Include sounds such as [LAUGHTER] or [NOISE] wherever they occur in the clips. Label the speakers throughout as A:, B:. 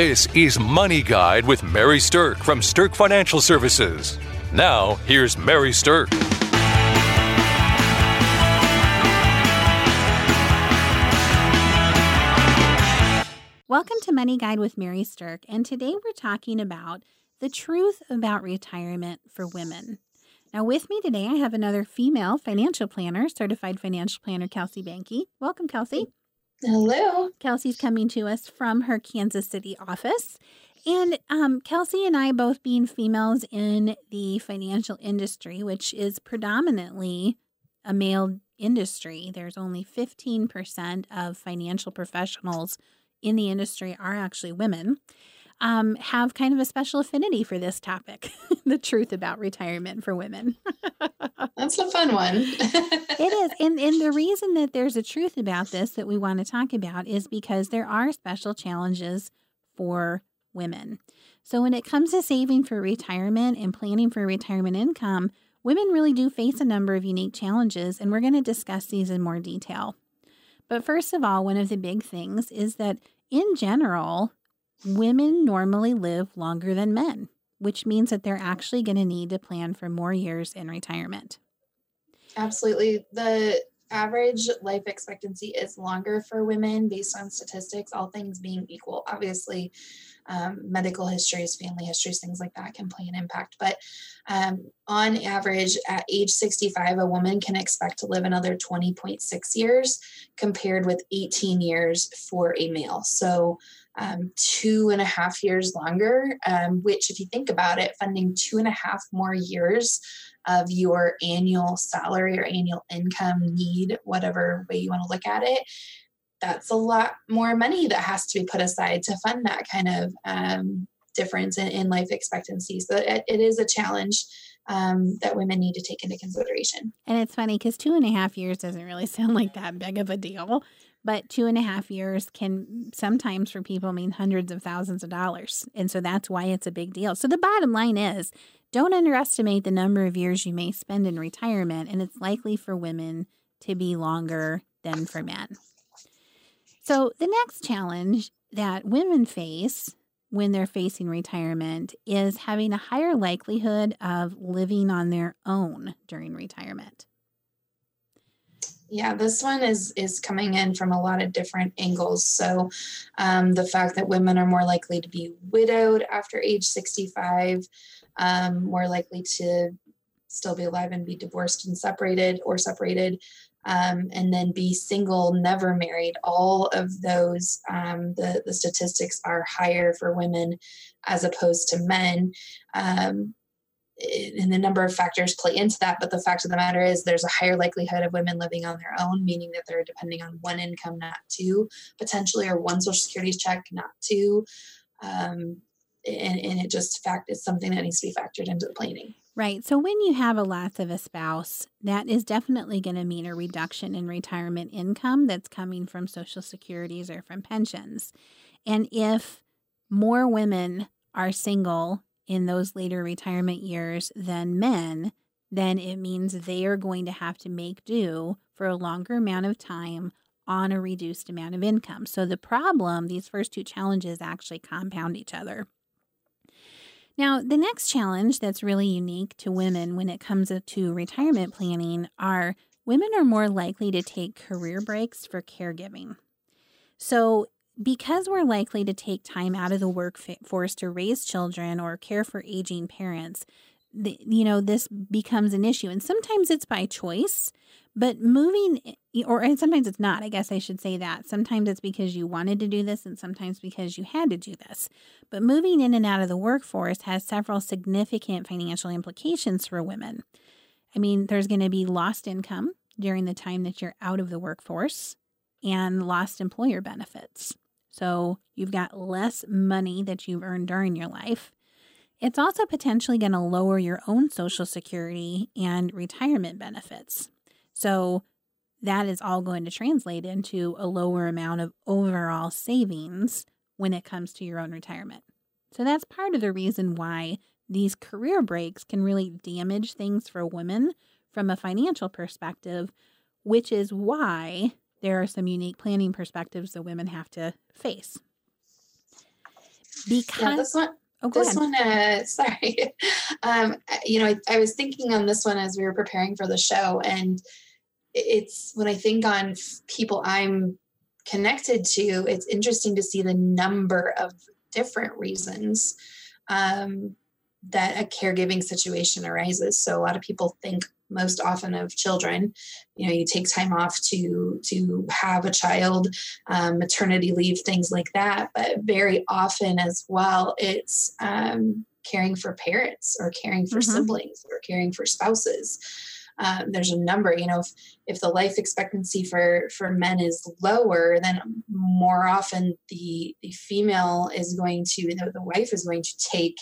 A: This is Money Guide with Mary Sterk from Sterk Financial Services. Now, here's Mary Sterk.
B: Welcome to Money Guide with Mary Sterk, and today we're talking about the truth about retirement for women. Now, with me today, I have another female financial planner, certified financial planner, Kelsey Banky. Welcome, Kelsey.
C: Hello.
B: Kelsey's coming to us from her Kansas City office. And um, Kelsey and I, both being females in the financial industry, which is predominantly a male industry, there's only 15% of financial professionals in the industry are actually women um, have kind of a special affinity for this topic [LAUGHS] the truth about retirement for women. [LAUGHS]
C: That's a fun one.
B: it is. And, and the [LAUGHS] reason that there's a truth about this that we want to talk about is because there are special challenges for women. So, when it comes to saving for retirement and planning for retirement income, women really do face a number of unique challenges, and we're going to discuss these in more detail. But first of all, one of the big things is that in general, women normally live longer than men, which means that they're actually going to need to plan for more years in retirement.
C: Absolutely. The average life expectancy is longer for women based on statistics, all things being equal. Obviously, um, medical histories, family histories, things like that can play an impact. But um, on average, at age 65, a woman can expect to live another 20.6 years compared with 18 years for a male. So um, two and a half years longer, um, which, if you think about it, funding two and a half more years of your annual salary or annual income need, whatever way you want to look at it, that's a lot more money that has to be put aside to fund that kind of um, difference in, in, life expectancy. So it, it is a challenge. Um, that women need to take into consideration.
B: And it's funny because two and a half years doesn't really [LAUGHS] sound like that big of a deal but two and a half years can sometimes for people mean hundreds of thousands of dollars. And so that's why it's a big deal. So the bottom line is don't underestimate the number of years you may spend in retirement, and it's likely for women to be longer than for men. So the next challenge that women face when they're facing retirement is having a higher likelihood of living on their own during retirement.
C: Yeah, this one is is coming in from a lot of different angles. So, um, the fact that women are more likely to be widowed after age 65, um, more likely to still be alive and be divorced and separated or separated, um, and then be single, never married. All of those, um, the, the statistics are higher for women as opposed to men. Um, and a number of factors play into that but the fact of the matter is there's a higher likelihood of women living on their own meaning that they're depending on one income not two potentially or one social security check not two um, and, and it just fact is something that needs to be factored into the planning
B: Right. So when you have a loss of a spouse, that is definitely going to mean a reduction in retirement income that's coming from social securities or from pensions. And if more women are single in those later retirement years than men, then it means they are going to have to make do for a longer amount of time on a reduced amount of income. So the problem, these first two challenges actually compound each other. Now, the next challenge that's really unique to women when it comes to retirement planning are women are more likely to take career breaks for caregiving. So, because we're likely to take time out of the workforce to raise children or care for aging parents, the, you know, this becomes an issue. And sometimes it's by choice, but moving, or and sometimes it's not, I guess I should say that. Sometimes it's because you wanted to do this, and sometimes because you had to do this. But moving in and out of the workforce has several significant financial implications for women. I mean, there's going to be lost income during the time that you're out of the workforce and lost employer benefits. So you've got less money that you've earned during your life. It's also potentially going to lower your own Social Security and retirement benefits. So that is all going to translate into a lower amount of overall savings when it comes to your own retirement. So that's part of the reason why these career breaks can really damage things for women from a financial perspective, which is why there are some unique planning perspectives that women have to face. Because
C: yeah, this one, oh, this ahead. one, uh, [LAUGHS] sorry. Um, you know, I, I was thinking on this one as we were preparing for the show, and it's when I think on people I'm connected to, it's interesting to see the number of different reasons um, that a caregiving situation arises. So a lot of people think most often of children. You know, you take time off to to have a child, um, maternity leave, things like that. But very often as well, it's um, caring for parents or caring for mm-hmm. siblings or caring for spouses. Um, there's a number you know if, if the life expectancy for for men is lower then more often the the female is going to the, the wife is going to take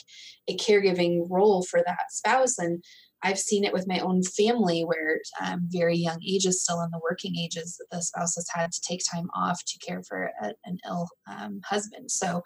C: a caregiving role for that spouse and I've seen it with my own family where um, very young ages, still in the working ages, the spouse has had to take time off to care for a, an ill um, husband. So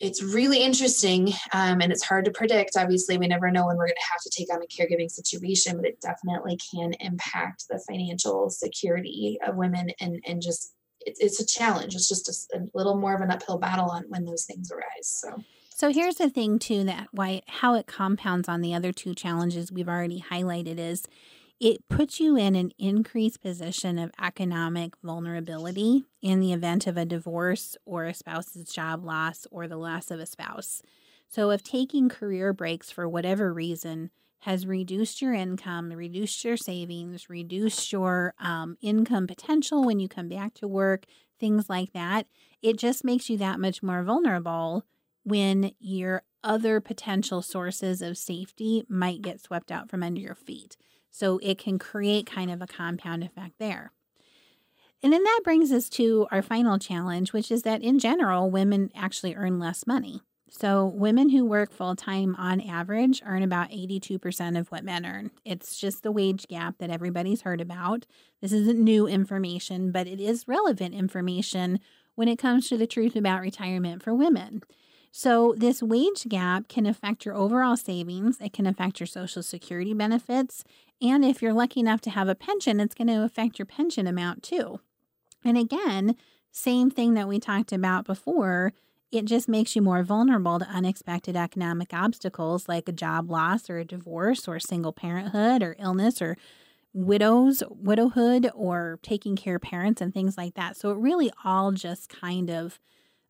C: it's really interesting um, and it's hard to predict. Obviously, we never know when we're going to have to take on a caregiving situation, but it definitely can impact the financial security of women and, and just it's, it's a challenge. It's just a, a little more of an uphill battle on when those things arise. So.
B: So here's the thing too that why how it compounds on the other two challenges we've already highlighted is it puts you in an increased position of economic vulnerability in the event of a divorce or a spouse's job loss or the loss of a spouse. So if taking career breaks for whatever reason has reduced your income, reduced your savings, reduced your um, income potential when you come back to work, things like that, it just makes you that much more vulnerable when your other potential sources of safety might get swept out from under your feet. So it can create kind of a compound effect there. And then that brings us to our final challenge, which is that in general, women actually earn less money. So, women who work full time on average earn about 82% of what men earn. It's just the wage gap that everybody's heard about. This isn't new information, but it is relevant information when it comes to the truth about retirement for women. So, this wage gap can affect your overall savings, it can affect your Social Security benefits, and if you're lucky enough to have a pension, it's going to affect your pension amount too. And again, same thing that we talked about before, it just makes you more vulnerable to unexpected economic obstacles like a job loss or a divorce or single parenthood or illness or widows, widowhood or taking care of parents and things like that. So it really all just kind of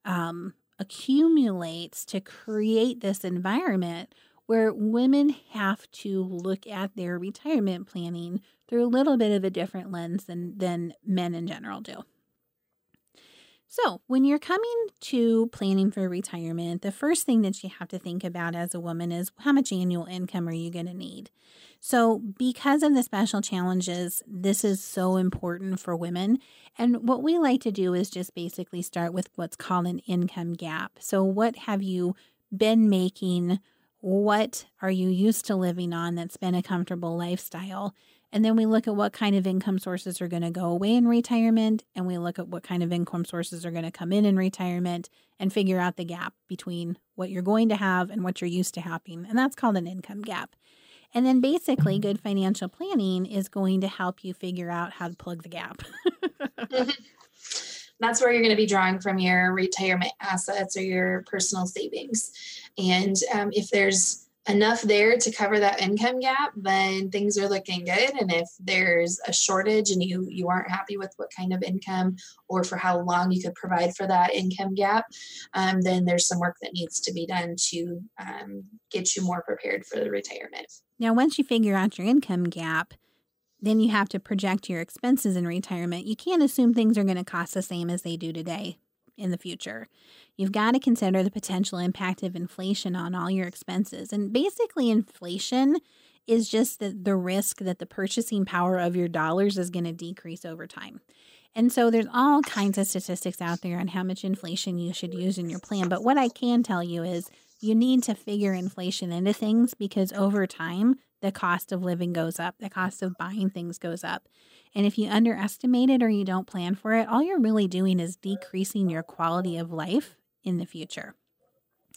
B: um, accumulates to create this environment where women have to look at their retirement planning through a little bit of a different lens than, than men in general do. So, when you're coming to planning for retirement, the first thing that you have to think about as a woman is how much annual income are you going to need? So, because of the special challenges, this is so important for women. And what we like to do is just basically start with what's called an income gap. So, what have you been making? What are you used to living on that's been a comfortable lifestyle? And then we look at what kind of income sources are going to go away in retirement, and we look at what kind of income sources are going to come in in retirement and figure out the gap between what you're going to have and what you're used to having. And that's called an income gap. And then basically, good financial planning is going to help you figure out how to plug the gap. [LAUGHS]
C: mm-hmm. That's where you're going to be drawing from your retirement assets or your personal savings. And um, if there's enough there to cover that income gap, then things are looking good. And if there's a shortage and you you aren't happy with what kind of income or for how long you could provide for that income gap, um, then there's some work that needs to be done to um, get you more prepared for the retirement.
B: Now, once you figure out your income gap, then you have to project your expenses in retirement. You can't assume things are going to cost the same as they do today in the future. You've got to consider the potential impact of inflation on all your expenses. And basically, inflation is just the, the risk that the purchasing power of your dollars is going to decrease over time. And so there's all kinds of statistics out there on how much inflation you should use in your plan. But what I can tell you is you need to figure inflation into things because over time, the cost of living goes up, the cost of buying things goes up. And if you underestimate it or you don't plan for it, all you're really doing is decreasing your quality of life in the future.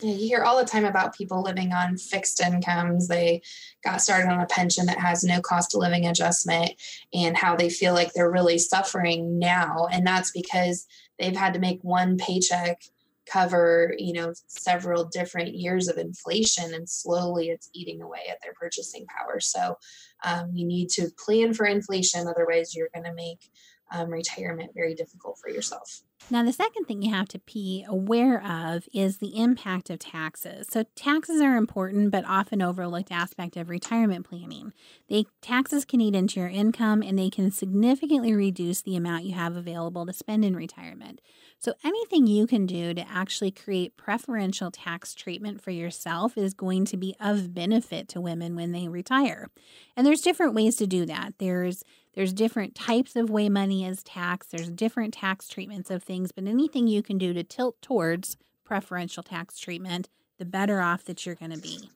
C: You hear all the time about people living on fixed incomes. They got started on a pension that has no cost of living adjustment and how they feel like they're really suffering now. And that's because they've had to make one paycheck cover you know several different years of inflation and slowly it's eating away at their purchasing power so um, you need to plan for inflation otherwise you're going to make um, retirement very difficult for yourself
B: now, the second thing you have to be aware of is the impact of taxes. So, taxes are important but often overlooked aspect of retirement planning. They taxes can eat into your income and they can significantly reduce the amount you have available to spend in retirement. So, anything you can do to actually create preferential tax treatment for yourself is going to be of benefit to women when they retire. And there's different ways to do that. There's there's different types of way money is taxed, there's different tax treatments of things, but anything you can do to tilt towards preferential tax treatment, the better off that you're going to be.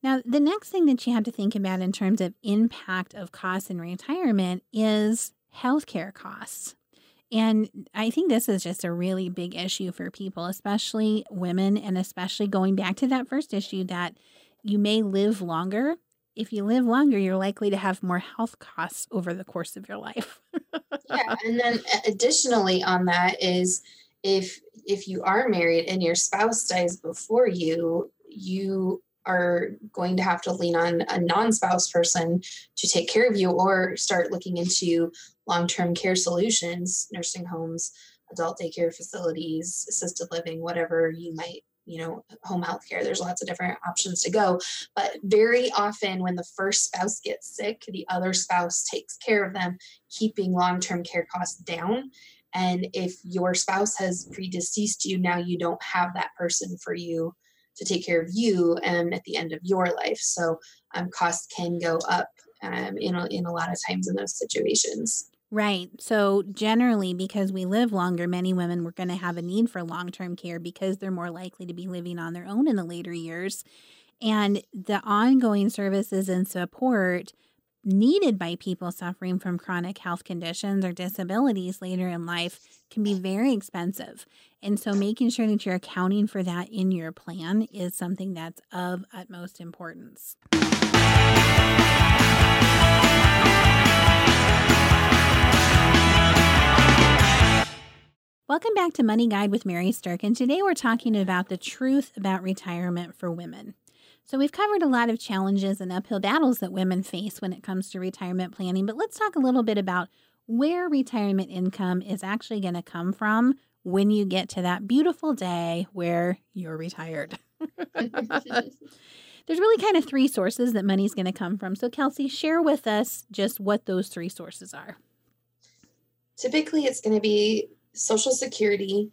B: Now, the next thing that you have to think about in terms of impact of costs in retirement is healthcare costs. And I think this is just a really big issue for people, especially women, and especially going back to that first issue that you may live longer if you live longer, you're likely to have more health costs over the course of your life. [LAUGHS]
C: yeah, and then uh, additionally on that is if if you are married and your spouse dies before you, you are going to have to lean on a non-spouse person to take care of you or start looking into long-term care solutions, nursing homes, adult daycare facilities, assisted living, whatever you might you know home health care there's lots of different options to go. But very often when the first spouse gets sick the other spouse takes care of them keeping long-term care costs down. And if your spouse has predeceased you now you don't have that person for you to take care of you and at the end of your life. So um, costs can go up um, in, a, in a lot of times in those situations
B: Right. So, generally, because we live longer, many women were going to have a need for long term care because they're more likely to be living on their own in the later years. And the ongoing services and support needed by people suffering from chronic health conditions or disabilities later in life can be very expensive. And so, making sure that you're accounting for that in your plan is something that's of utmost importance. Welcome back to Money Guide with Mary Sterk, and today we're talking about the truth about retirement for women. So, we've covered a lot of challenges and uphill battles that women face when it comes to retirement planning, but let's talk a little bit about where retirement income is actually going to come from when you get to that beautiful day where you're retired. [LAUGHS] There's really kind of three sources that money's going to come from. So, Kelsey, share with us just what those three sources are.
C: Typically, it's going to be Social Security,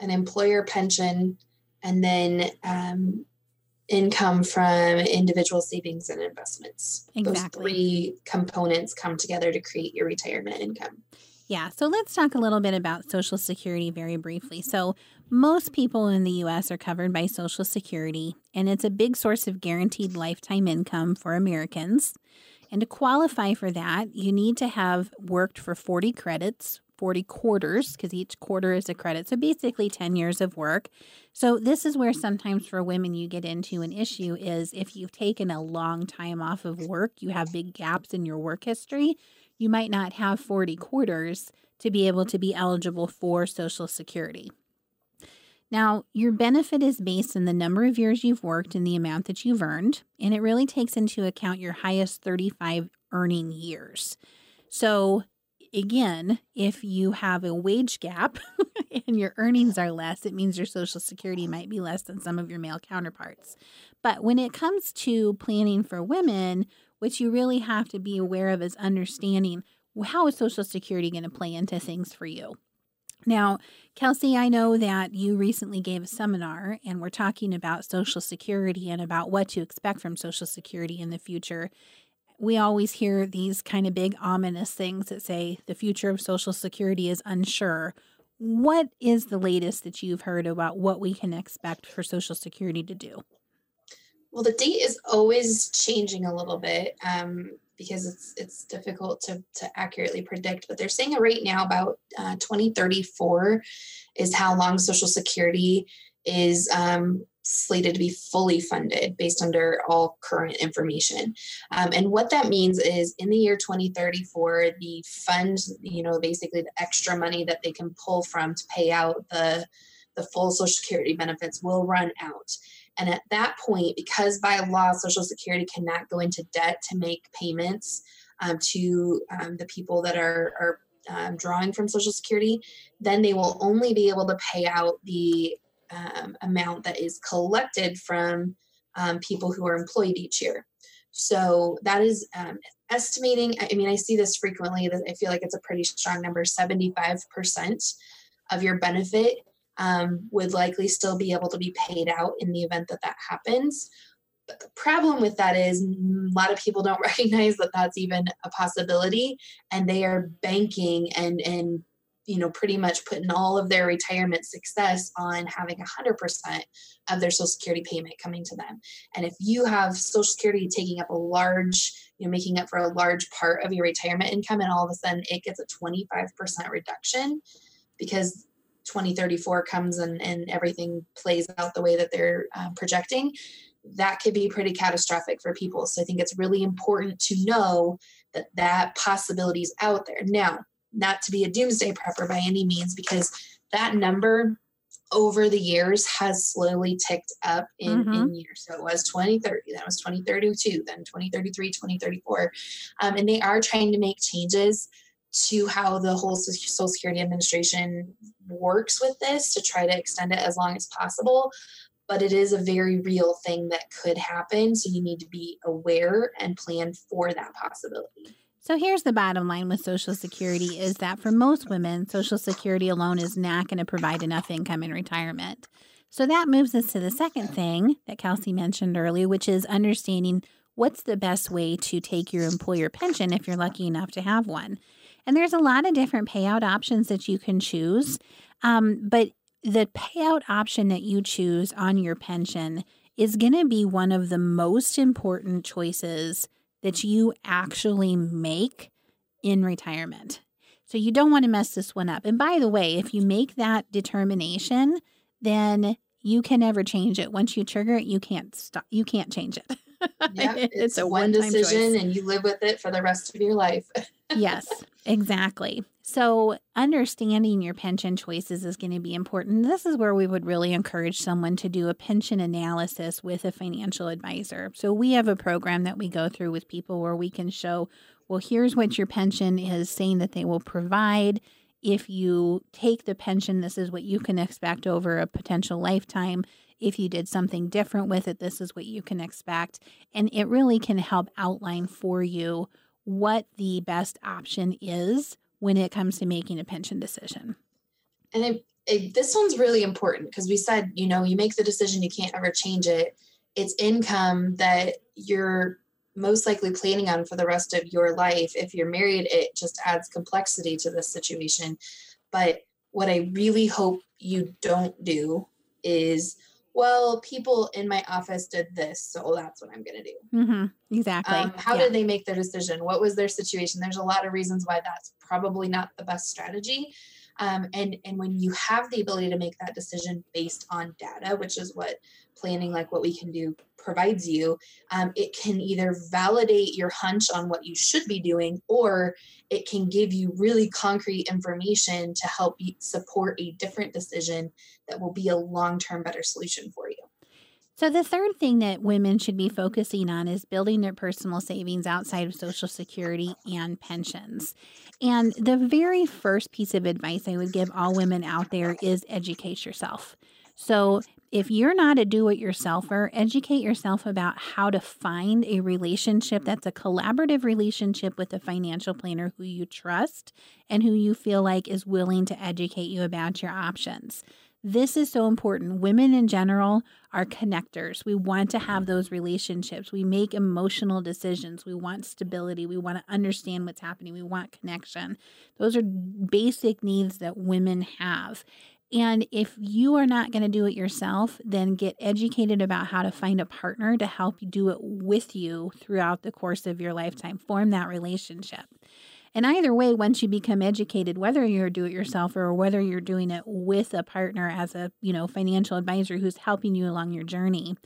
C: an employer pension, and then um, income from individual savings and investments.
B: Exactly.
C: Those three components come together to create your retirement income.
B: Yeah, so let's talk a little bit about Social Security very briefly. So, most people in the US are covered by Social Security, and it's a big source of guaranteed lifetime income for Americans. And to qualify for that, you need to have worked for 40 credits 40 quarters because each quarter is a credit. So basically 10 years of work. So this is where sometimes for women you get into an issue is if you've taken a long time off of work, you have big gaps in your work history, you might not have 40 quarters to be able to be eligible for Social Security. Now, your benefit is based on the number of years you've worked and the amount that you've earned, and it really takes into account your highest 35 earning years. So, again, if you have a wage gap [LAUGHS] and your earnings are less, it means your Social Security might be less than some of your male counterparts. But when it comes to planning for women, what you really have to be aware of is understanding how is Social Security going to play into things for you. Now, Kelsey, I know that you recently gave a seminar and we're talking about Social Security and about what to expect from Social Security in the future we always hear these kind of big ominous things that say the future of Social Security is unsure. What is the latest that you've heard about what we can expect for Social Security to do?
C: Well, the date is always changing a little bit um, because it's it's difficult to to accurately predict. But they're saying right now about uh, 2034 is how long Social Security is um, slated to be fully funded based under all current information. Um, and what that means is in the year 2034, the fund, you know, basically the extra money that they can pull from to pay out the, the full Social Security benefits will run out. And at that point, because by law, Social Security cannot go into debt to make payments um, to um, the people that are, are um, drawing from Social Security, then they will only be able to pay out the um, amount that is collected from um, people who are employed each year. So that is um, estimating. I mean, I see this frequently. I feel like it's a pretty strong number. Seventy-five percent of your benefit um, would likely still be able to be paid out in the event that that happens. But the problem with that is a lot of people don't [LAUGHS] recognize that that's even a possibility, and they are banking and and you know pretty much putting all of their retirement success on having 100% of their social security payment coming to them. And if you have social security taking up a large you know making up for a large part of your retirement income and all of a sudden it gets a 25% reduction because 2034 comes and, and everything plays out the way that they're um, projecting that could be pretty catastrophic for people. So i think it's really important to know that that possibility is out there. Now not to be a doomsday prepper by any means because that number over the years has slowly ticked up in, mm-hmm. in years. So it was 2030, then it was 2032, then 2033, 2034. Um, and they are trying to make changes to how the whole Social Security Administration works with this to try to extend it as long as possible. But it is a very real thing that could happen. So you need to be aware and plan for that possibility.
B: So here's the bottom line with Social Security is that for most women, Social Security alone is not going to provide enough income in retirement. So that moves us to the second thing that Kelsey mentioned earlier, which is understanding what's the best way to take your employer pension if you're lucky enough to have one. And there's a lot of different payout options that you can choose. Um, but the payout option that you choose on your pension is going to be one of the most important choices that mm. you actually make in retirement. So you don't want to mess this one up. And by the way, if you make that determination, then you can never change it. Once you trigger it, you can't stop. You can't change it.
C: Yeah, [LAUGHS] it's, it's a one decision, choice. and you live with it for the rest of your life. [LAUGHS]
B: yes, exactly. So, understanding your pension choices is going to be important. This is where we would really encourage someone to do a pension analysis with a financial advisor. So, we have a program that we go through with people where we can show, well, here's what your pension is saying that they will provide. If you take the pension, this is what you can expect over a potential lifetime. If you did something different with it, this is what you can expect. And it really can help outline for you what the best option is when it comes to making a pension decision.
C: And this one's really important because we said, you know, you make the decision, you can't ever change it. It's income that you're most likely planning on for the rest of your life. If you're married, it just adds complexity to this situation. But what I really hope you don't do is well, people in my office did this, so that's what I'm going to do.
B: Mm-hmm. Exactly. Um,
C: how yeah. did they make their decision? What was their situation? There's a lot of reasons why that's probably not the best strategy. Um, and and when you have the ability to make that decision based on data, which is what planning like what we can do provides you, um, it can either validate your hunch on what you should be doing, or it can give you really concrete information to help support a different decision that will be a long term better solution for you.
B: So, the third thing that women should be focusing on is building their personal savings outside of Social Security and pensions. And the very first piece of advice I would give all women out there is educate yourself. So, if you're not a do it yourselfer, educate yourself about how to find a relationship that's a collaborative relationship with a financial planner who you trust and who you feel like is willing to educate you about your options. This is so important. Women in general are connectors. We want to have those relationships. We make emotional decisions. We want stability. We want to understand what's happening. We want connection. Those are basic needs that women have. And if you are not going to do it yourself, then get educated about how to find a partner to help you do it with you throughout the course of your lifetime. Form that relationship. And either way, once you become educated, whether you're do it yourself or whether you're doing it with a partner as a, you know, financial advisor who's helping you along your journey,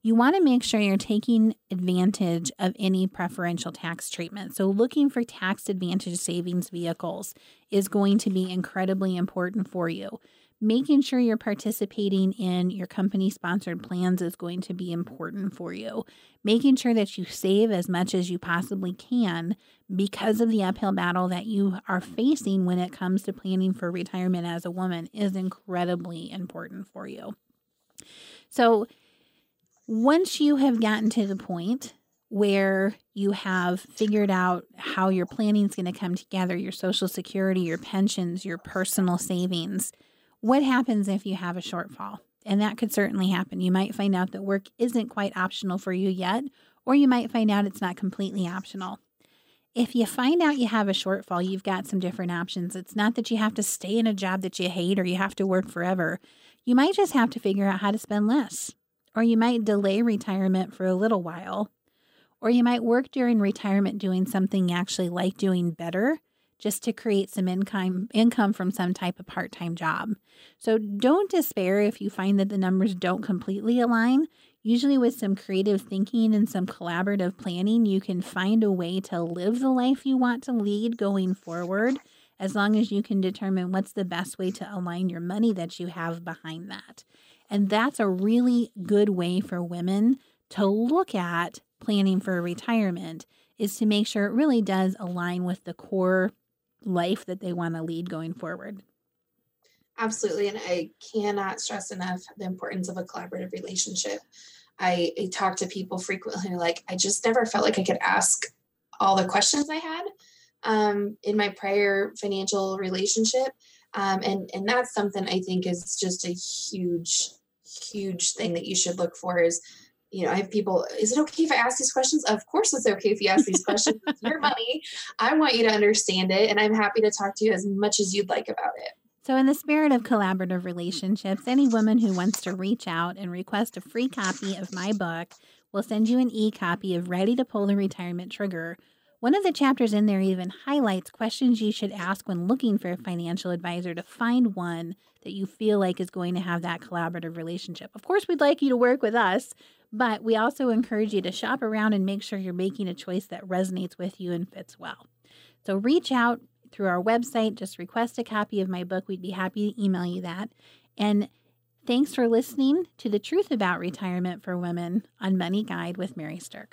B: you want to make sure you're taking advantage of any preferential tax treatment. So, looking for tax advantage savings vehicles is going to be incredibly important for you. Making sure you're participating in your company sponsored plans is going to be important for you. Making sure that you save as much as you possibly can because of the uphill battle that you are facing when it comes to planning for retirement as a woman is incredibly important for you. So, once you have gotten to the point where you have figured out how your planning is going to come together, your social security, your pensions, your personal savings, what happens if you have a shortfall? And that could certainly happen. You might find out that work isn't quite optional for you yet, or you might find out it's not completely optional. If you find out you have a shortfall, you've got some different options. It's not that you have to stay in a job that you hate or you have to work forever. You might just have to figure out how to spend less or you might delay retirement for a little while, or you might work during retirement doing something you actually like doing better just to create some income income from some type of part-time job. So don't despair if you find that the numbers don't completely align. Usually with some creative thinking and some collaborative planning, you can find a way to live the life you want to lead going forward as long as you can determine what's the best way to align your money that you have behind that. And that's a really good way for women to look at planning for retirement is to make sure it really does align with the core life that they want to lead going forward.
C: Absolutely. And I cannot stress enough the importance of a collaborative relationship. I, I talk to people frequently like, I just never felt like I could ask all the questions I had um, in my prior financial relationship. Um, and, and that's something I think is just a huge huge thing that you should look for is you know, I have people, is it okay if I ask these questions? Of course it's okay if you ask these questions. It's your [LAUGHS] money. I want you to understand it. And I'm happy to talk to you as much as you'd like about it.
B: So, in the spirit of collaborative relationships, any woman who wants to reach out and request a free copy of my book will send you an e copy of Ready to Pull the Retirement Trigger. One of the chapters in there even highlights questions you should ask when looking for a financial advisor to find one that you feel like is going to have that collaborative relationship. Of course, we'd like you to work with us, but we also encourage you to shop around and make sure you're making a choice that resonates with you and fits well. So reach out through our website, just request a copy of my book. We'd be happy to email you that. And thanks for listening to The Truth About Retirement for Women on Money Guide with Mary Sterk